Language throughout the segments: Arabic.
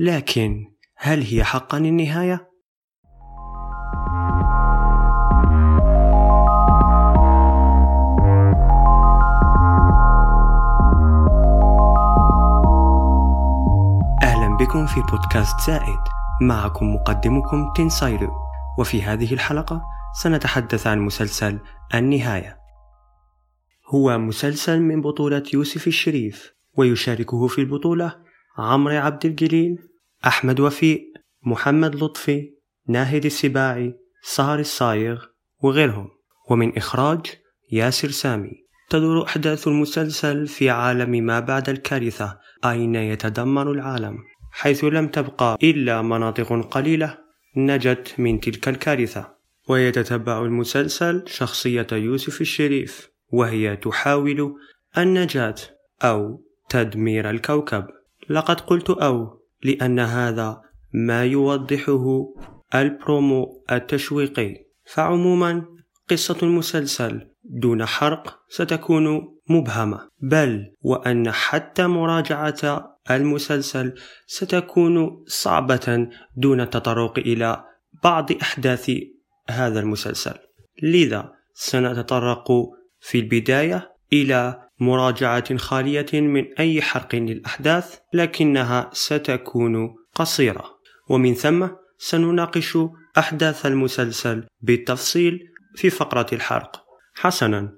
لكن هل هي حقا النهاية؟ أهلا بكم في بودكاست زائد. معكم مقدمكم تنسايرو وفي هذه الحلقة سنتحدث عن مسلسل النهاية. هو مسلسل من بطولة يوسف الشريف ويشاركه في البطولة عمرو عبد الجليل أحمد وفيق محمد لطفي ناهد السباعي سهر الصايغ وغيرهم. ومن إخراج ياسر سامي. تدور أحداث المسلسل في عالم ما بعد الكارثة أين يتدمر العالم؟ حيث لم تبقى إلا مناطق قليلة نجت من تلك الكارثة. ويتتبع المسلسل شخصية يوسف الشريف وهي تحاول النجاة أو تدمير الكوكب. لقد قلت أو لأن هذا ما يوضحه البرومو التشويقي. فعموما قصة المسلسل دون حرق ستكون مبهمة. بل وأن حتى مراجعة المسلسل ستكون صعبة دون التطرق إلى بعض أحداث هذا المسلسل. لذا سنتطرق في البداية إلى مراجعة خالية من أي حرق للأحداث لكنها ستكون قصيرة. ومن ثم سنناقش أحداث المسلسل بالتفصيل في فقرة الحرق. حسنا.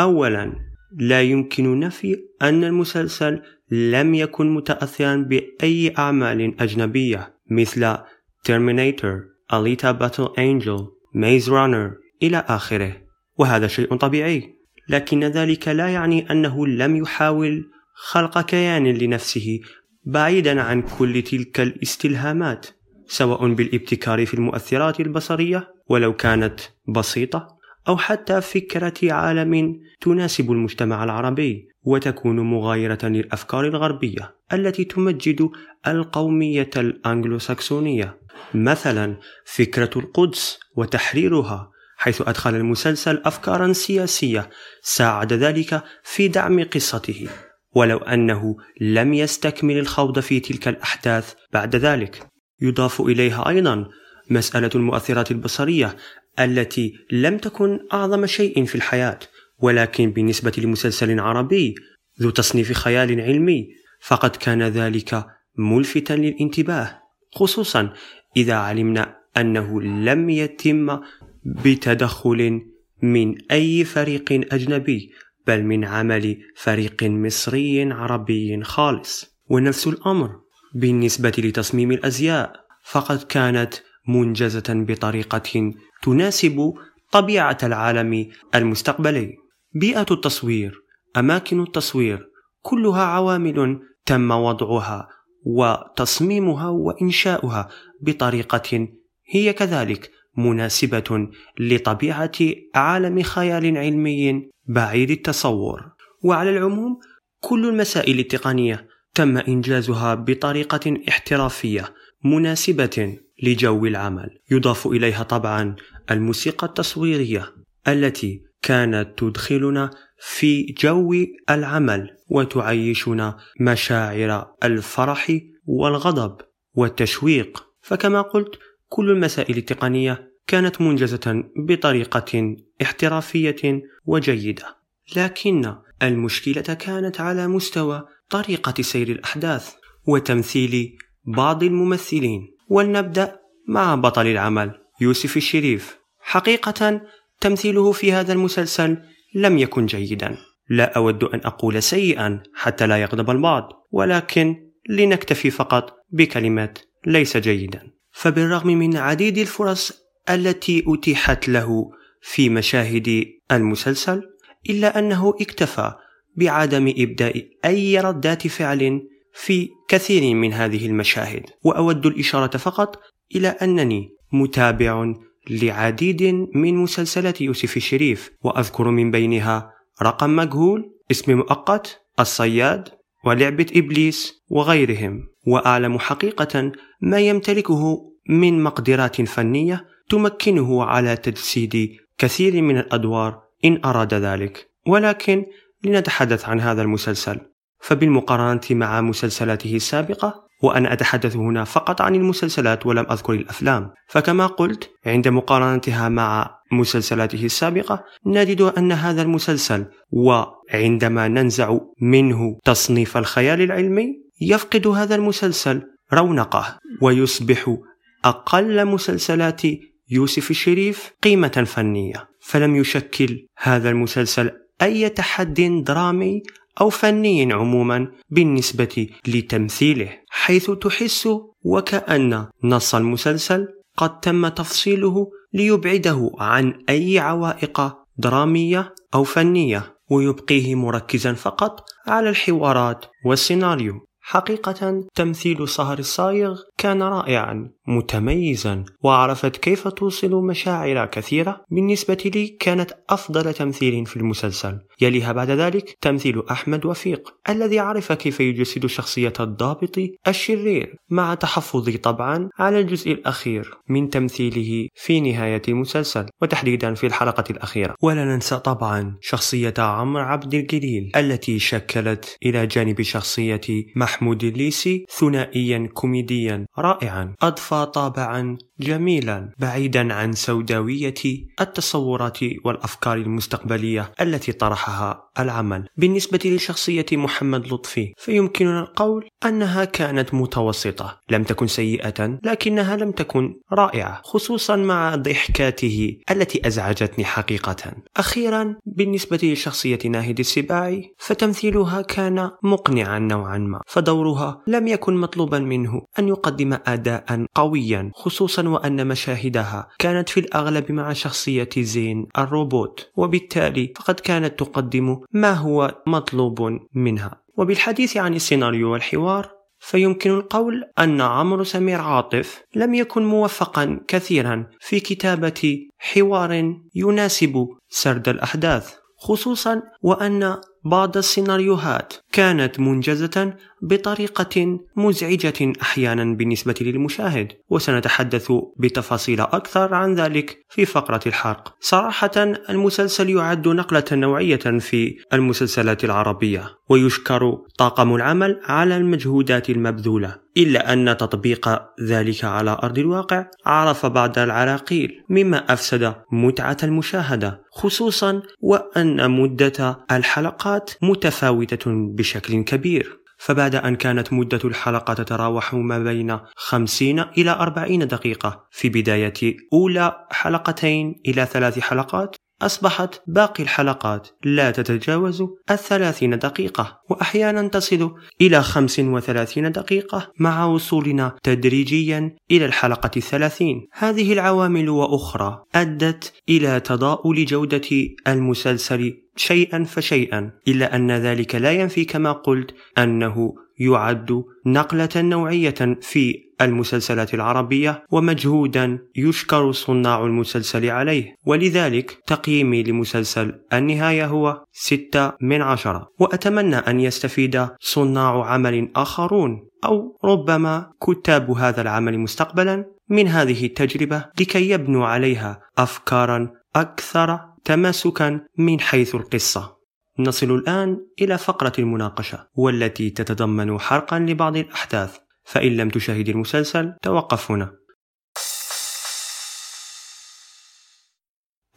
أولا لا يمكن نفي أن المسلسل لم يكن متأثرا بأي أعمال أجنبية مثل Terminator, Alita Battle Angel, Maze Runner إلى آخره. وهذا شيء طبيعي. لكن ذلك لا يعني أنه لم يحاول خلق كيان لنفسه بعيدا عن كل تلك الاستلهامات سواء بالابتكار في المؤثرات البصرية ولو كانت بسيطة أو حتى فكرة عالم تناسب المجتمع العربي وتكون مغايرة للأفكار الغربية التي تمجد القومية الأنجلوساكسونية. مثلا فكرة القدس وتحريرها حيث أدخل المسلسل أفكارا سياسية ساعد ذلك في دعم قصته ولو أنه لم يستكمل الخوض في تلك الأحداث بعد ذلك. يضاف إليها أيضا مسألة المؤثرات البصرية التي لم تكن أعظم شيء في الحياة ولكن بالنسبة لمسلسل عربي ذو تصنيف خيال علمي فقد كان ذلك ملفتا للانتباه خصوصا إذا علمنا أنه لم يتم بتدخل من أي فريق أجنبي بل من عمل فريق مصري عربي خالص. ونفس الأمر بالنسبة لتصميم الأزياء فقد كانت منجزة بطريقة تناسب طبيعة العالم المستقبلي. بيئة التصوير أماكن التصوير كلها عوامل تم وضعها وتصميمها وإنشاؤها بطريقة هي كذلك مناسبة لطبيعة عالم خيال علمي بعيد التصور. وعلى العموم كل المسائل التقنية تم إنجازها بطريقة احترافية مناسبة لجو العمل. يضاف إليها طبعا الموسيقى التصويرية التي كانت تدخلنا في جو العمل وتعيشنا مشاعر الفرح والغضب والتشويق. فكما قلت كل المسائل التقنية كانت منجزة بطريقة احترافية وجيدة. لكن المشكلة كانت على مستوى طريقة سير الأحداث وتمثيل بعض الممثلين. ولنبدأ مع بطل العمل يوسف الشريف. حقيقة تمثيله في هذا المسلسل لم يكن جيدا. لا أود أن أقول سيئا حتى لا يغضب البعض ولكن لنكتفي فقط بكلمة ليس جيدا. فبالرغم من عديد الفرص التي أتيحت له في مشاهد المسلسل إلا أنه اكتفى بعدم إبداء أي ردات فعل في كثير من هذه المشاهد. وأود الإشارة فقط إلى أنني متابع لعديد من مسلسلات يوسف الشريف وأذكر من بينها رقم مجهول اسم مؤقت الصياد ولعبة إبليس وغيرهم. وأعلم حقيقة ما يمتلكه من مقدرات فنية تمكنه على تجسيد كثير من الأدوار إن أراد ذلك. ولكن لنتحدث عن هذا المسلسل. فبالمقارنة مع مسلسلاته السابقة وأنا أتحدث هنا فقط عن المسلسلات ولم أذكر الأفلام. فكما قلت عند مقارنتها مع مسلسلاته السابقة نجد أن هذا المسلسل وعندما ننزع منه تصنيف الخيال العلمي يفقد هذا المسلسل رونقه ويصبح أقل مسلسلات يوسف الشريف قيمة فنية. فلم يشكل هذا المسلسل أي تحد درامي أو فني عموما بالنسبة لتمثيله حيث تحس وكأن نص المسلسل قد تم تفصيله ليبعده عن أي عوائق درامية أو فنية ويبقيه مركزا فقط على الحوارات والسيناريو. حقيقة تمثيل سهر الصايغ كان رائعا متميزا وعرفت كيف توصل مشاعر كثيرة. بالنسبة لي كانت أفضل تمثيل في المسلسل. يليها بعد ذلك تمثيل أحمد وفيق الذي عرف كيف يجسد شخصية الضابط الشرير. مع تحفظي طبعا على الجزء الأخير من تمثيله في نهاية المسلسل وتحديدا في الحلقة الأخيرة. ولا ننسى طبعا شخصية عمرو عبد الجليل التي شكلت إلى جانب شخصية محمود الليسي ثنائيا كوميديا. رائعا. أضفى طابعا. جميلا بعيدا عن سوداوية التصورات والأفكار المستقبلية التي طرحها العمل. بالنسبة لشخصية محمد لطفي فيمكننا القول أنها كانت متوسطة لم تكن سيئة لكنها لم تكن رائعة خصوصا مع ضحكاته التي أزعجتني حقيقة. أخيرا بالنسبة لشخصية ناهد السباعي فتمثيلها كان مقنعا نوعا ما فدورها لم يكن مطلوبا منه أن يقدم أداء قويا خصوصا وأن مشاهدها كانت في الأغلب مع شخصية زين الروبوت وبالتالي فقد كانت تقدم ما هو مطلوب منها. وبالحديث عن السيناريو والحوار فيمكن القول أن عمرو سمير عاطف لم يكن موفقا كثيرا في كتابة حوار يناسب سرد الأحداث خصوصا وأن بعض السيناريوهات كانت منجزة بطريقة مزعجة أحيانا بالنسبة للمشاهد وسنتحدث بتفاصيل أكثر عن ذلك في فقرة الحرق. صراحة المسلسل يعد نقلة نوعية في المسلسلات العربية ويشكر طاقم العمل على المجهودات المبذولة إلا أن تطبيق ذلك على أرض الواقع عرف بعض العراقيل مما أفسد متعة المشاهدة خصوصا وأن مدة الحلقات متفاوتة بشكل كبير. فبعد أن كانت مدة الحلقة تتراوح ما بين 50 إلى 40 دقيقة في بداية أولى حلقتين إلى ثلاث حلقات أصبحت باقي الحلقات لا تتجاوز الثلاثين دقيقة. وأحيانا تصل إلى خمس وثلاثين دقيقة مع وصولنا تدريجيا إلى الحلقة الثلاثين. هذه العوامل وأخرى أدت إلى تضاؤل جودة المسلسل شيئا فشيئا إلا أن ذلك لا ينفي كما قلت أنه يعد نقلة نوعية في المسلسلات العربية ومجهودا يشكر صناع المسلسل عليه. ولذلك تقييمي لمسلسل النهاية هو ستة من عشرة وأتمنى أن يستفيد صناع عمل آخرون أو ربما كتاب هذا العمل مستقبلا من هذه التجربة لكي يبنوا عليها أفكارا أكثر تماسكا من حيث القصة. نصل الآن إلى فقرة المناقشة والتي تتضمن حرقا لبعض الأحداث. فإن لم تشاهد المسلسل توقف هنا.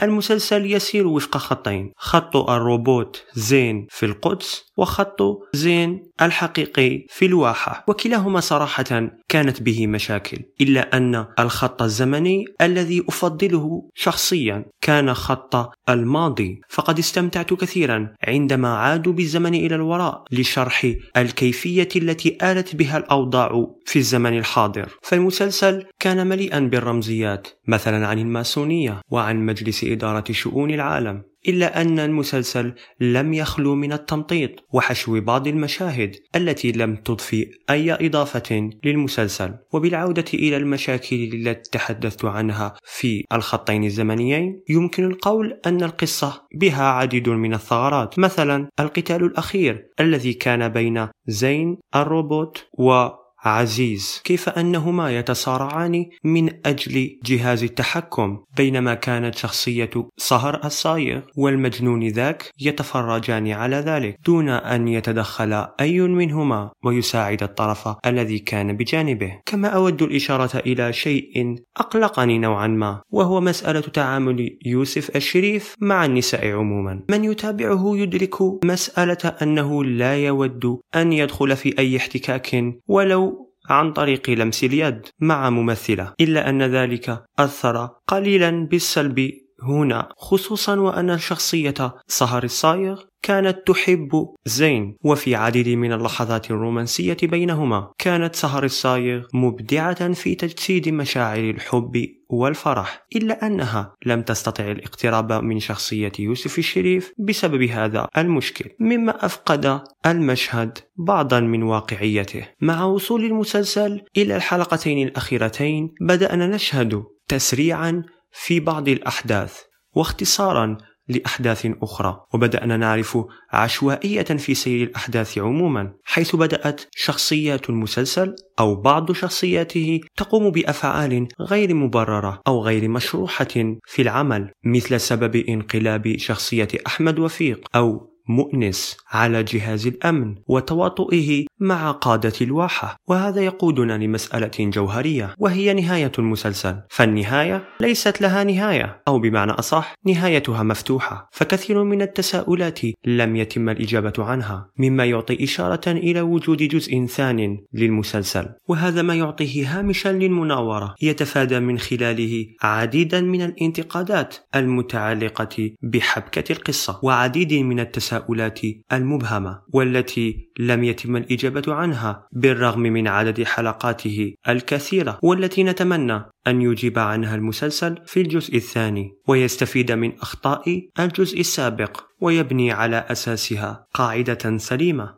المسلسل يسير وفق خطين. خط الروبوت زين في القدس وخط زين الحقيقي في الواحة. وكلاهما صراحة كانت به مشاكل إلا أن الخط الزمني الذي أفضله شخصيا كان خط الماضي. فقد استمتعت كثيرا عندما عادوا بالزمن إلى الوراء لشرح الكيفية التي آلت بها الأوضاع في الزمن الحاضر. فالمسلسل كان مليئا بالرمزيات مثلا عن الماسونية وعن مجلس إدارة شؤون العالم. إلا أن المسلسل لم يخلو من التمطيط وحشو بعض المشاهد التي لم تضفي أي إضافة للمسلسل. وبالعودة إلى المشاكل التي تحدثت عنها في الخطين الزمنيين يمكن القول أن القصة بها عديد من الثغرات. مثلا القتال الأخير الذي كان بين زين الروبوت و عزيز كيف أنهما يتصارعان من أجل جهاز التحكم؟ بينما كانت شخصية صهر الصايغ والمجنون ذاك يتفرجان على ذلك دون أن يتدخل أي منهما ويساعد الطرف الذي كان بجانبه. كما أود الإشارة إلى شيء أقلقني نوعا ما وهو مسألة تعامل يوسف الشريف مع النساء عموما. من يتابعه يدرك مسألة أنه لا يود أن يدخل في أي احتكاك ولو عن طريق لمس اليد مع ممثلة إلا أن ذلك أثر قليلا بالسلب هنا خصوصا وأن الشخصية سهر الصايغ كانت تحب زين وفي عديد من اللحظات الرومانسية بينهما كانت سهر الصايغ مبدعة في تجسيد مشاعر الحب والفرح إلا أنها لم تستطع الاقتراب من شخصية يوسف الشريف بسبب هذا المشكل مما أفقد المشهد بعضا من واقعيته. مع وصول المسلسل إلى الحلقتين الأخيرتين بدأنا نشهد تسريعا في بعض الأحداث واختصارا لأحداث أخرى وبدأنا نعرف عشوائية في سير الأحداث عموما حيث بدأت شخصيات المسلسل أو بعض شخصياته تقوم بأفعال غير مبررة أو غير مشروحة في العمل مثل سبب انقلاب شخصية أحمد وفيق أو مؤنس على جهاز الأمن وتواطؤه مع قادة الواحة وهذا يقودنا لمسألة جوهرية وهي نهاية المسلسل. فالنهاية ليست لها نهاية أو بمعنى أصح نهايتها مفتوحة فكثير من التساؤلات لم يتم الإجابة عنها مما يعطي إشارة إلى وجود جزء ثان للمسلسل. وهذا ما يعطيه هامشا للمناورة يتفادى من خلاله عديدا من الانتقادات المتعلقة بحبكة القصة وعديد من التساؤلات التساؤلات المبهمة والتي لم يتم الإجابة عنها بالرغم من عدد حلقاته الكثيرة والتي نتمنى أن يجيب عنها المسلسل في الجزء الثاني. ويستفيد من أخطاء الجزء السابق ويبني على أساسها قاعدة سليمة.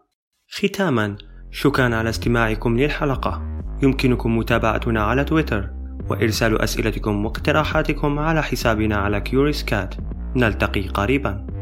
ختاما شكرا على استماعكم للحلقة. يمكنكم متابعتنا على تويتر وإرسال أسئلتكم واقتراحاتكم على حسابنا على كيوريس كات. نلتقي قريباً.